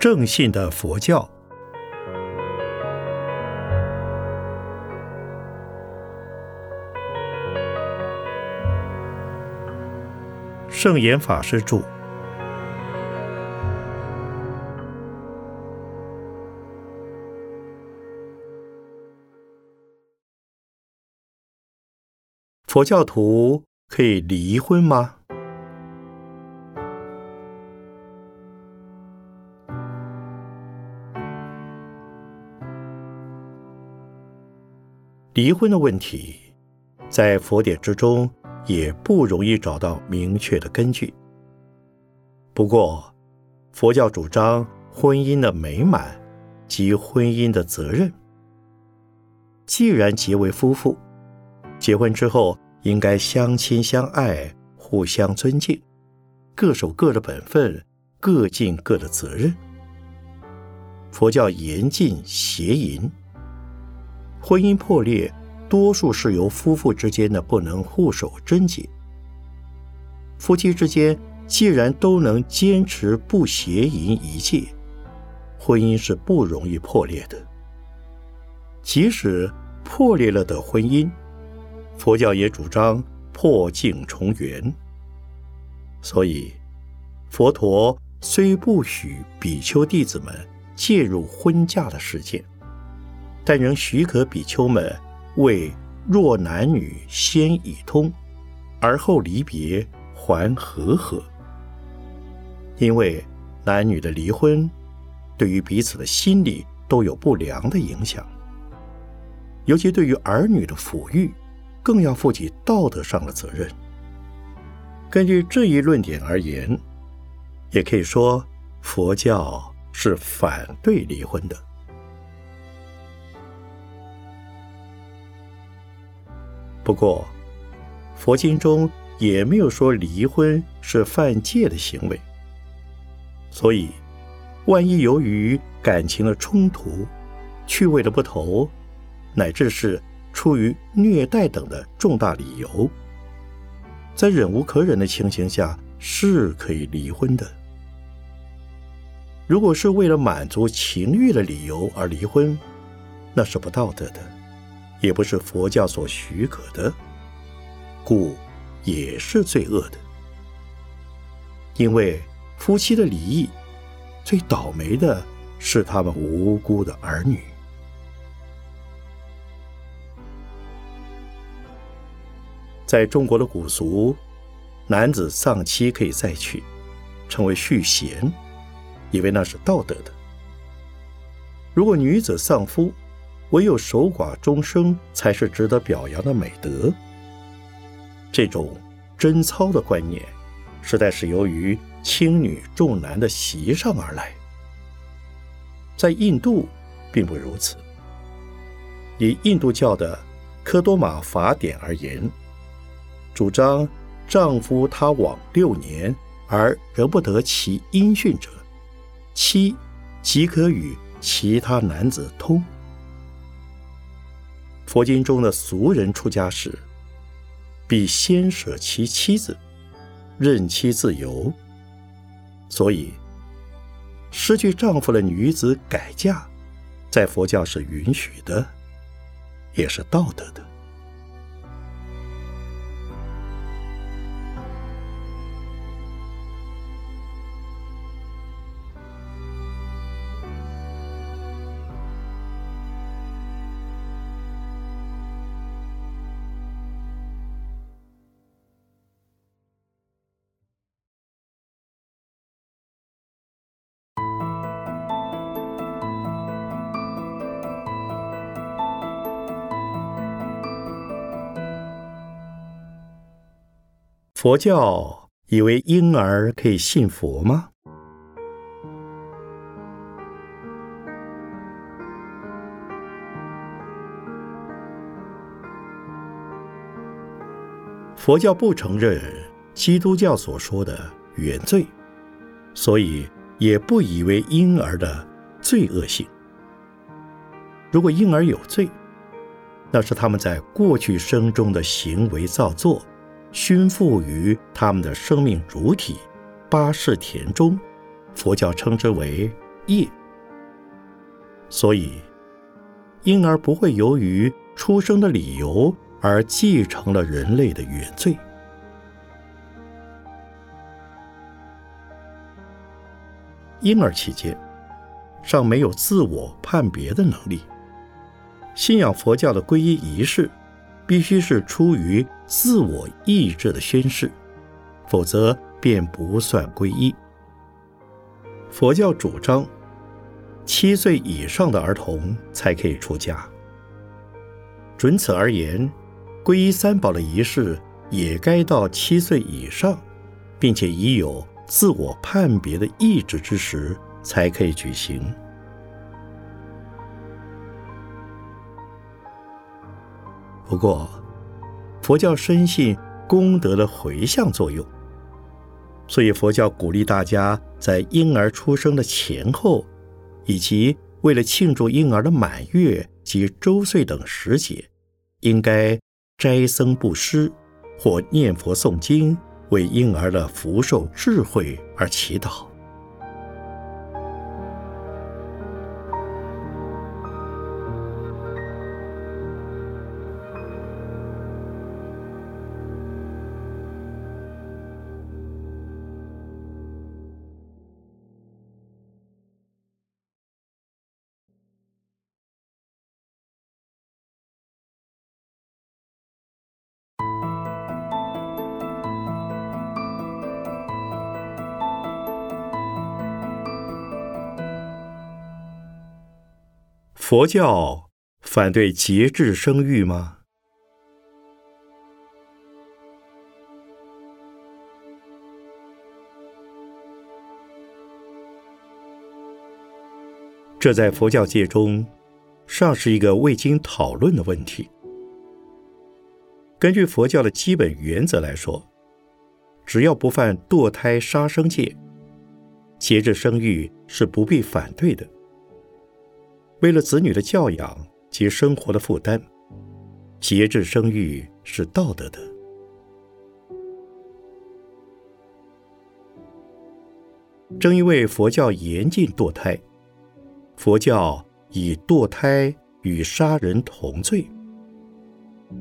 正信的佛教。圣严法师著。佛教徒可以离婚吗？离婚的问题，在佛典之中也不容易找到明确的根据。不过，佛教主张婚姻的美满及婚姻的责任。既然结为夫妇，结婚之后应该相亲相爱，互相尊敬，各守各的本分，各尽各的责任。佛教严禁邪淫。婚姻破裂，多数是由夫妇之间的不能互守贞洁。夫妻之间既然都能坚持不邪淫一戒，婚姻是不容易破裂的。即使破裂了的婚姻，佛教也主张破镜重圆。所以，佛陀虽不许比丘弟子们介入婚嫁的事件。但仍许可比丘们为若男女先已通，而后离别还和合，因为男女的离婚对于彼此的心理都有不良的影响，尤其对于儿女的抚育，更要负起道德上的责任。根据这一论点而言，也可以说佛教是反对离婚的。不过，佛经中也没有说离婚是犯戒的行为。所以，万一由于感情的冲突、趣味的不投，乃至是出于虐待等的重大理由，在忍无可忍的情形下，是可以离婚的。如果是为了满足情欲的理由而离婚，那是不道德的。也不是佛教所许可的，故也是罪恶的。因为夫妻的离异，最倒霉的是他们无辜的儿女。在中国的古俗，男子丧妻可以再娶，称为续弦，以为那是道德的。如果女子丧夫，唯有守寡终生才是值得表扬的美德。这种贞操的观念，实在是由于轻女重男的习上而来。在印度，并不如此。以印度教的科多玛法典而言，主张丈夫他往六年而仍不得其音讯者，妻即可与其他男子通。佛经中的俗人出家时，必先舍其妻子，任妻自由。所以，失去丈夫的女子改嫁，在佛教是允许的，也是道德的。佛教以为婴儿可以信佛吗？佛教不承认基督教所说的原罪，所以也不以为婴儿的罪恶性。如果婴儿有罪，那是他们在过去生中的行为造作。熏附于他们的生命主体八世田中，佛教称之为业，所以婴儿不会由于出生的理由而继承了人类的原罪。婴儿期间尚没有自我判别的能力，信仰佛教的皈依仪式必须是出于自我意志的宣誓，否则便不算皈依。佛教主张，七岁以上的儿童才可以出家。准此而言，皈依三宝的仪式也该到七岁以上，并且已有自我判别的意志之时才可以举行。不过，佛教深信功德的回向作用。所以，佛教鼓励大家在婴儿出生的前后，以及为了庆祝婴儿的满月及周岁等时节，应该斋僧布施或念佛诵经，为婴儿的福寿智慧而祈祷。佛教反对节制生育吗？这在佛教界中尚是一个未经讨论的问题。根据佛教的基本原则来说，只要不犯堕胎杀生戒，节制生育是不必反对的。为了子女的教养及生活的负担，节制生育是道德的。正因为佛教严禁堕胎，佛教以堕胎与杀人同罪。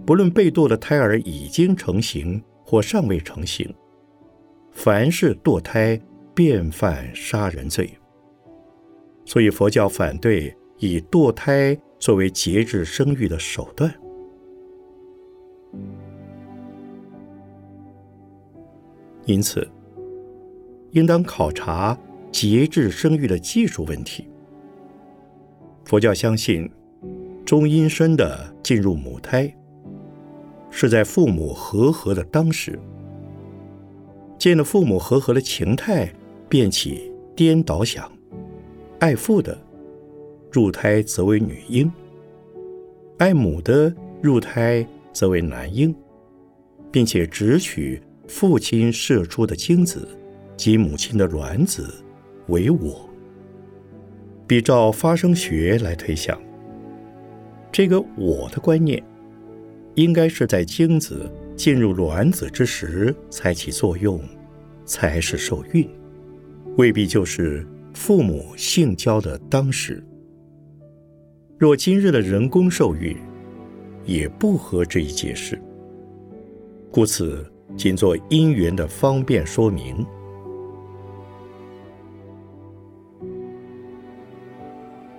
不论被堕的胎儿已经成型或尚未成型，凡是堕胎便犯杀人罪。所以佛教反对。以堕胎作为节制生育的手段，因此应当考察节制生育的技术问题。佛教相信，中阴身的进入母胎，是在父母和合的当时，见了父母和合的情态，便起颠倒想，爱父的。入胎则为女婴，爱母的入胎则为男婴，并且只取父亲射出的精子及母亲的卵子为我。比照发生学来推想，这个“我”的观念，应该是在精子进入卵子之时才起作用，才是受孕，未必就是父母性交的当时。若今日的人工受孕，也不合这一解释，故此仅做因缘的方便说明。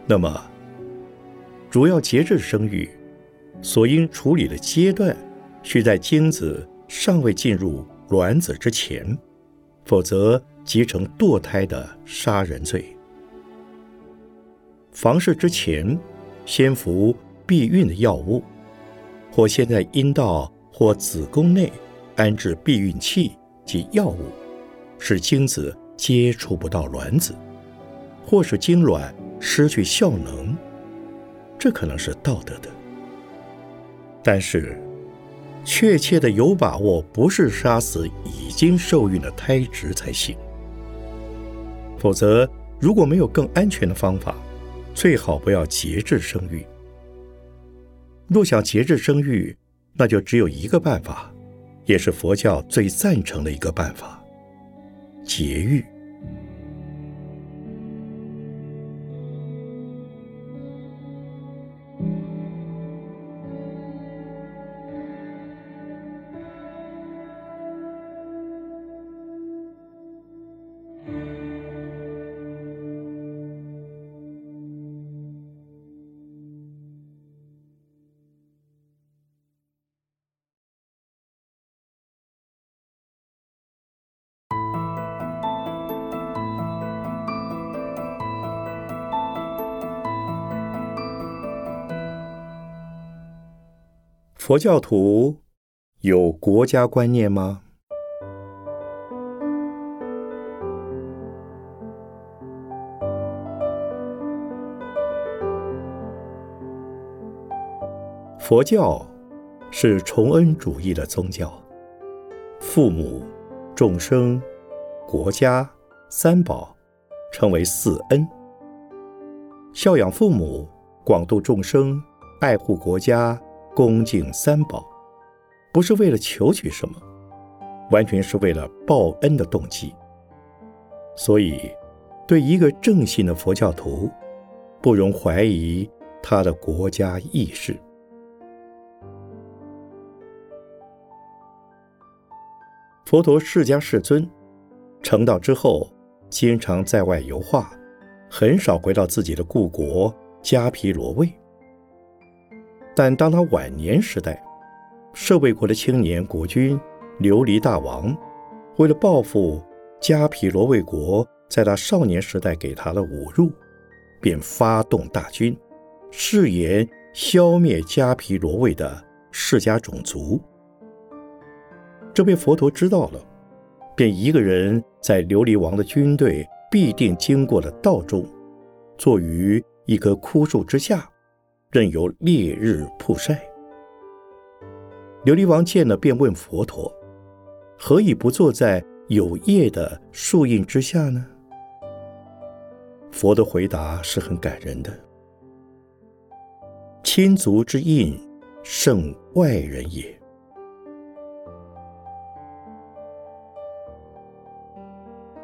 那么，主要节制生育所应处理的阶段，需在精子尚未进入卵子之前，否则即成堕胎的杀人罪。房事之前。先服避孕的药物，或先在阴道或子宫内安置避孕器及药物，使精子接触不到卵子，或使精卵失去效能，这可能是道德的。但是，确切的有把握不是杀死已经受孕的胎殖才行。否则，如果没有更安全的方法，最好不要节制生育。若想节制生育，那就只有一个办法，也是佛教最赞成的一个办法——节育。佛教徒有国家观念吗？佛教是崇恩主义的宗教，父母、众生、国家、三宝称为四恩。孝养父母，广度众生，爱护国家，恭敬三宝，不是为了求取什么，完全是为了报恩的动机。所以，对一个正信的佛教徒，不容怀疑他的国家意识。佛陀释迦世尊成道之后，经常在外游化，很少回到自己的故国迦毗罗卫。但当他晚年时代，舍卫国的青年国君琉璃大王，为了报复迦毗罗卫国在他少年时代给他的侮辱，便发动大军，誓言消灭迦毗罗卫的释迦种族。这被佛陀知道了，便一个人在琉璃王的军队必定经过的道中，坐于一棵枯树之下，任由烈日曝晒。琉璃王见了，便问佛陀：“何以不坐在有叶的树荫之下呢？”佛的回答是很感人的：“亲族之印，胜外人也。”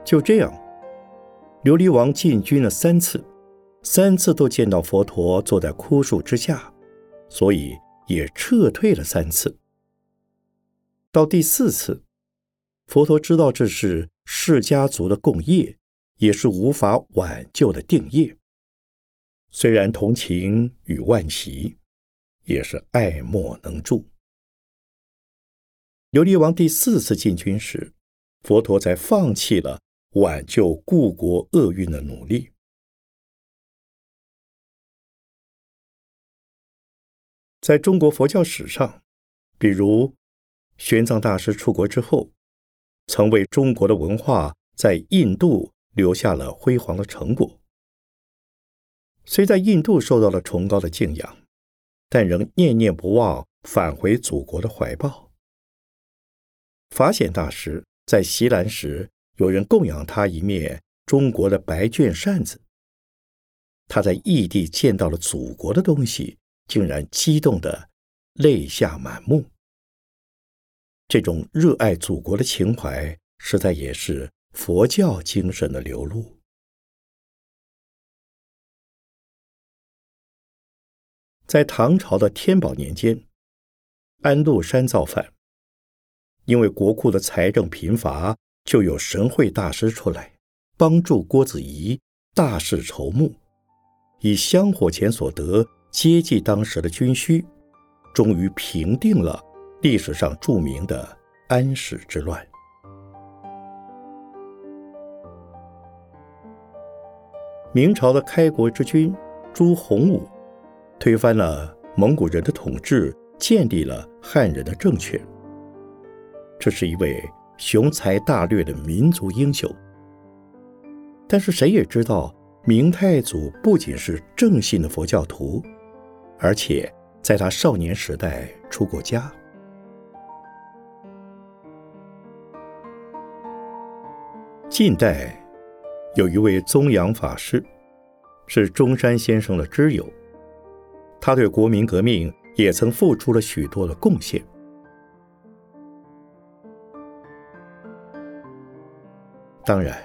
就这样，琉璃王进军了三次，三次都见到佛陀坐在枯树之下，所以也撤退了三次。到第四次，佛陀知道这是释家族的共业，也是无法挽救的定业。虽然同情与惋惜，也是爱莫能助。琉璃王第四次进军时，佛陀才放弃了。挽救故国厄运的努力，在中国佛教史上，比如玄奘大师出国之后，曾为中国的文化在印度留下了辉煌的成果。虽在印度受到了崇高的敬仰，但仍念念不忘返回祖国的怀抱。法显大师在西兰时。有人供养他一面中国的白绢扇子，他在异地见到了祖国的东西，竟然激动得泪下满目。这种热爱祖国的情怀，实在也是佛教精神的流露。在唐朝的天宝年间，安禄山造反，因为国库的财政贫乏。就有神会大师出来帮助郭子仪大事筹募，以香火钱所得接济当时的军需，终于平定了历史上著名的安史之乱。明朝的开国之君朱洪武推翻了蒙古人的统治，建立了汉人的政权。这是一位。雄才大略的民族英雄，但是谁也知道，明太祖不仅是正信的佛教徒，而且在他少年时代出过家。近代有一位宗阳法师，是中山先生的知友，他对国民革命也曾付出了许多的贡献。当然，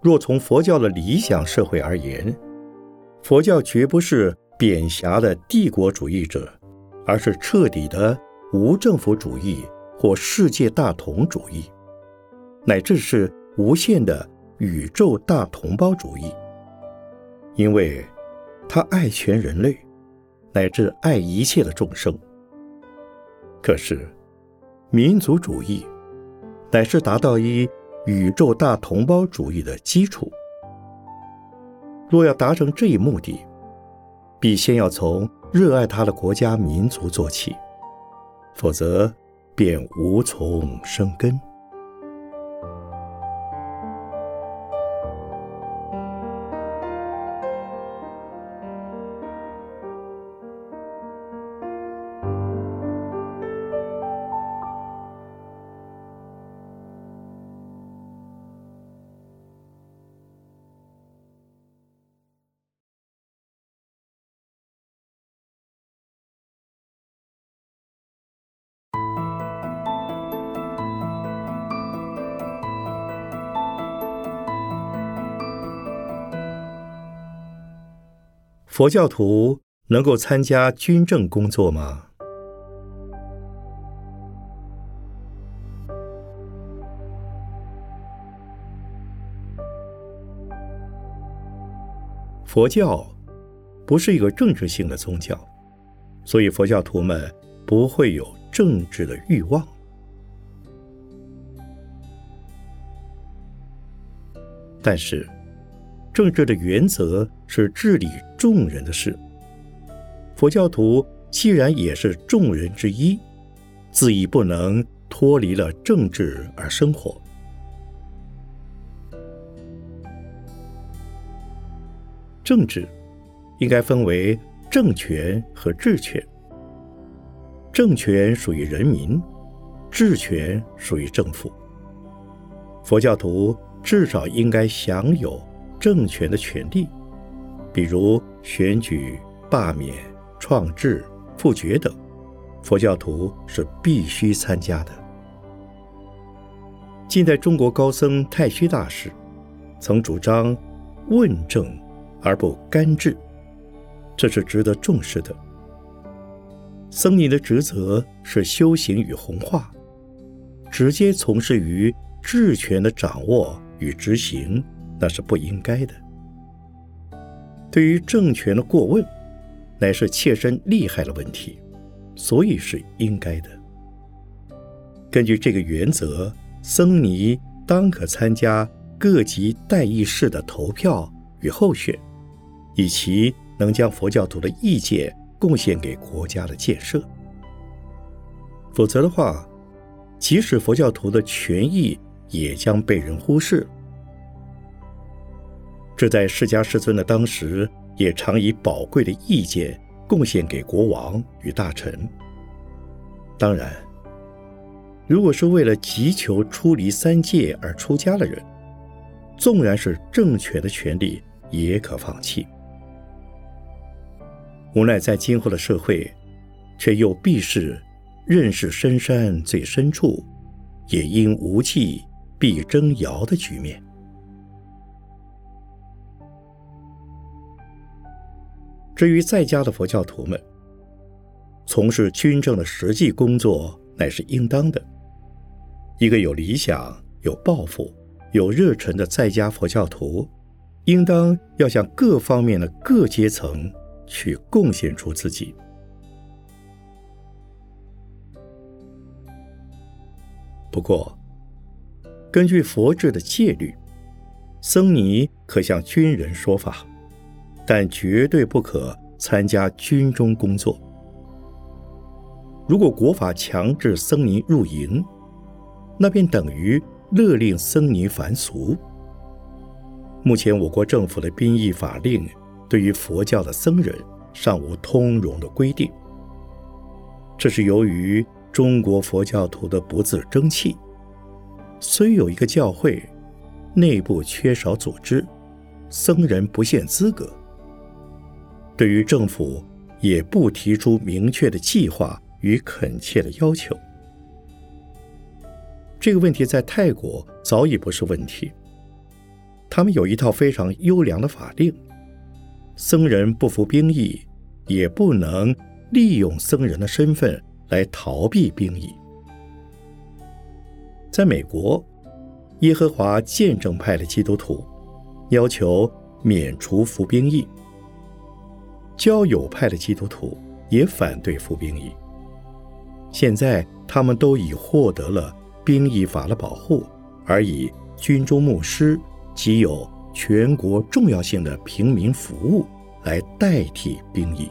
若从佛教的理想社会而言，佛教绝不是贬狭的帝国主义者，而是彻底的无政府主义或世界大同主义，乃至是无限的宇宙大同胞主义。因为，他爱全人类，乃至爱一切的众生。可是，民族主义乃是达到一。宇宙大同胞主义的基础。若要达成这一目的，必先要从热爱他的国家民族做起，否则便无从生根。佛教徒能够参加军政工作吗？佛教不是一个政治性的宗教，所以佛教徒们不会有政治的欲望。但是。政治的原则是治理众人的事。佛教徒既然也是众人之一，自亦不能脱离了政治而生活。政治应该分为政权和治权。政权属于人民，治权属于政府。佛教徒至少应该享有。政权的权利，比如选举、罢免、创制、复决等，佛教徒是必须参加的。近代中国高僧太虚大师曾主张问政而不干治，这是值得重视的。僧尼的职责是修行与弘化，直接从事于治权的掌握与执行。那是不应该的。对于政权的过问，乃是切身利害的问题，所以是应该的。根据这个原则，僧尼当可参加各级代议士的投票与候选，以其能将佛教徒的意见贡献给国家的建设。否则的话，即使佛教徒的权益也将被人忽视。这在释迦世尊的当时，也常以宝贵的意见贡献给国王与大臣。当然，如果是为了急求出离三界而出家的人，纵然是政权的权利，也可放弃。无奈在今后的社会，却又必是认识深山最深处，也因无计必争遥的局面。至于在家的佛教徒们，从事军政的实际工作乃是应当的。一个有理想、有抱负、有热忱的在家佛教徒，应当要向各方面的各阶层去贡献出自己。不过，根据佛制的戒律，僧尼可向军人说法。但绝对不可参加军中工作。如果国法强制僧尼入营，那便等于勒令僧尼凡俗。目前我国政府的兵役法令对于佛教的僧人尚无通融的规定，这是由于中国佛教徒的不自争气。虽有一个教会，内部缺少组织，僧人不限资格。对于政府，也不提出明确的计划与恳切的要求。这个问题在泰国早已不是问题。他们有一套非常优良的法令，僧人不服兵役，也不能利用僧人的身份来逃避兵役。在美国，耶和华见证派的基督徒要求免除服兵役。交友派的基督徒也反对服兵役。现在他们都已获得了兵役法的保护，而以军中牧师及有全国重要性的平民服务来代替兵役。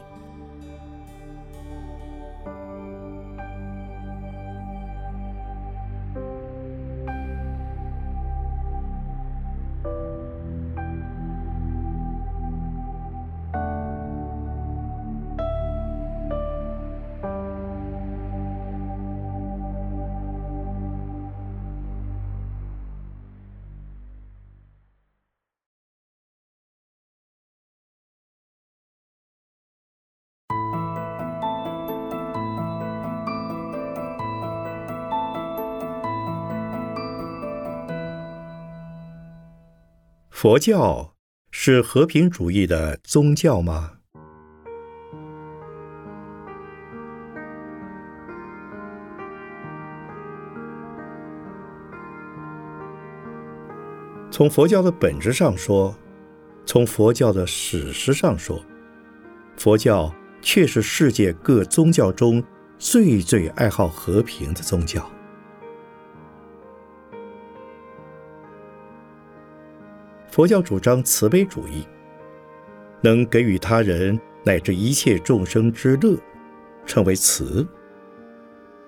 佛教是和平主义的宗教吗？从佛教的本质上说，从佛教的史实上说，佛教却是世界各宗教中最最爱好和平的宗教。佛教主张慈悲主义，能给予他人乃至一切众生之乐，称为慈；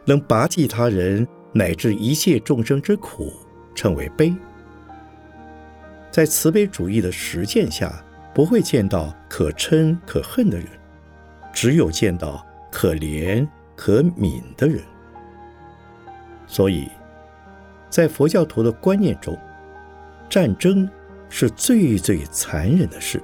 能拔济他人乃至一切众生之苦，称为悲。在慈悲主义的实践下，不会见到可嗔可恨的人，只有见到可怜可悯的人。所以，在佛教徒的观念中，战争是最最残忍的事。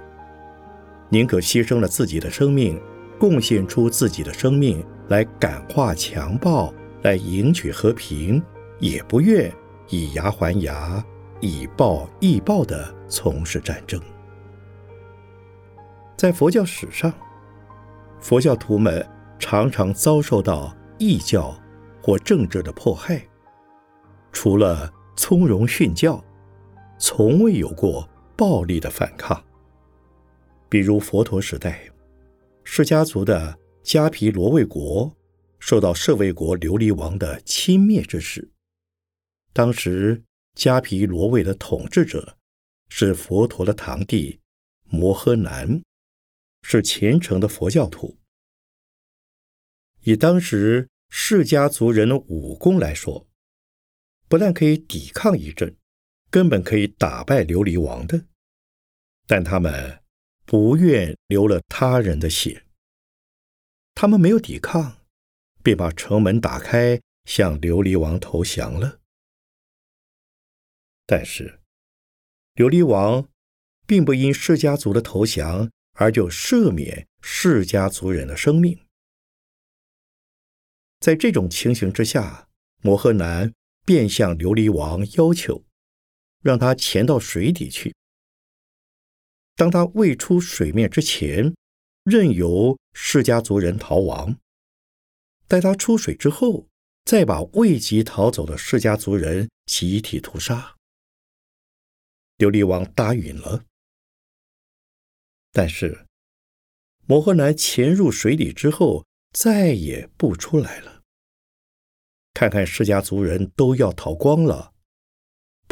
宁可牺牲了自己的生命，贡献出自己的生命来感化强暴，来赢取和平，也不愿以牙还牙。以暴易暴地从事战争，在佛教史上，佛教徒们常常遭受到异教或政治的迫害，除了从容训教，从未有过暴力的反抗。比如佛陀时代，释迦族的迦毗罗卫国受到舍卫国琉璃王的侵灭之时，当时。迦毗罗卫的统治者是佛陀的堂弟摩诃南，是虔诚的佛教徒。以当时释迦族人的武功来说，不但可以抵抗一阵，根本可以打败琉璃王的。但他们不愿流了他人的血，他们没有抵抗，便把城门打开，向琉璃王投降了。但是，琉璃王并不因释家族的投降而就赦免释家族人的生命。在这种情形之下，摩诃南便向琉璃王要求，让他潜到水底去。当他未出水面之前，任由释迦族人逃亡；待他出水之后，再把未及逃走的释迦族人集体屠杀。琉璃王答应了，但是摩诃男潜入水底之后，再也不出来了。看看释迦族人都要逃光了，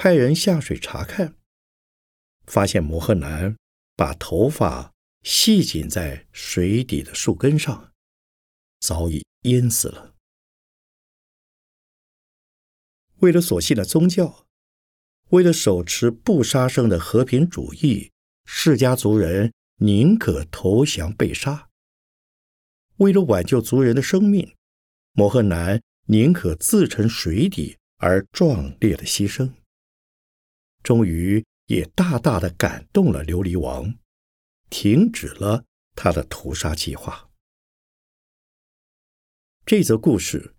派人下水查看，发现摩诃南把头发系紧在水底的树根上，早已淹死了。为了所信的宗教。为了手持不杀生的和平主义，释迦族人宁可投降被杀；为了挽救族人的生命，摩诃南宁可自沉水底而壮烈的牺牲。终于也大大的感动了琉璃王，停止了他的屠杀计划。这则故事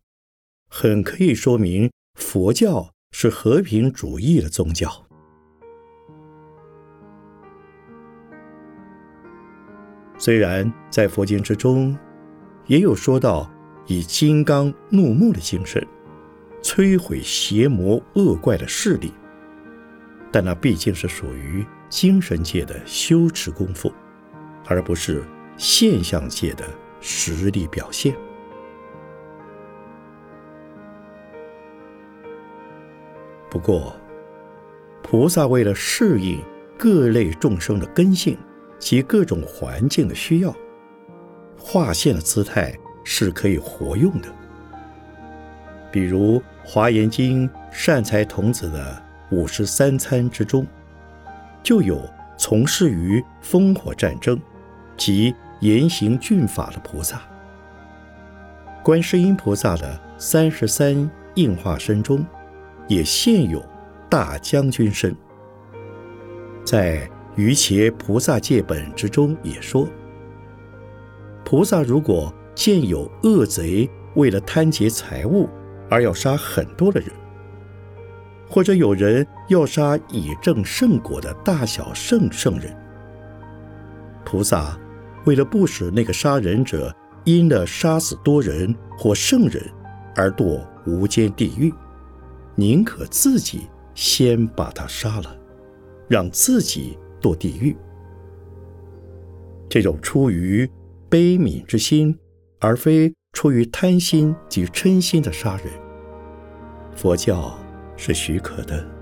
很可以说明佛教。是和平主义的宗教。虽然在佛经之中，也有说到以金刚怒目的精神摧毁邪魔恶怪的势力，但那毕竟是属于精神界的修持功夫，而不是现象界的实力表现。不过，菩萨为了适应各类众生的根性及各种环境的需要，化现的姿态是可以活用的。比如《华严经》善财童子的五十三参之中，就有从事于烽火战争及严刑峻法的菩萨；观世音菩萨的三十三应化身中。也现有大将军身，在《于伽菩萨戒本》之中也说：菩萨如果见有恶贼为了贪劫财物而要杀很多的人，或者有人要杀以正圣果的大小圣圣人，菩萨为了不使那个杀人者因了杀死多人或圣人而堕无间地狱，宁可自己先把他杀了，让自己堕地狱。这种出于悲悯之心，而非出于贪心及嗔心的杀人，佛教。是许可的。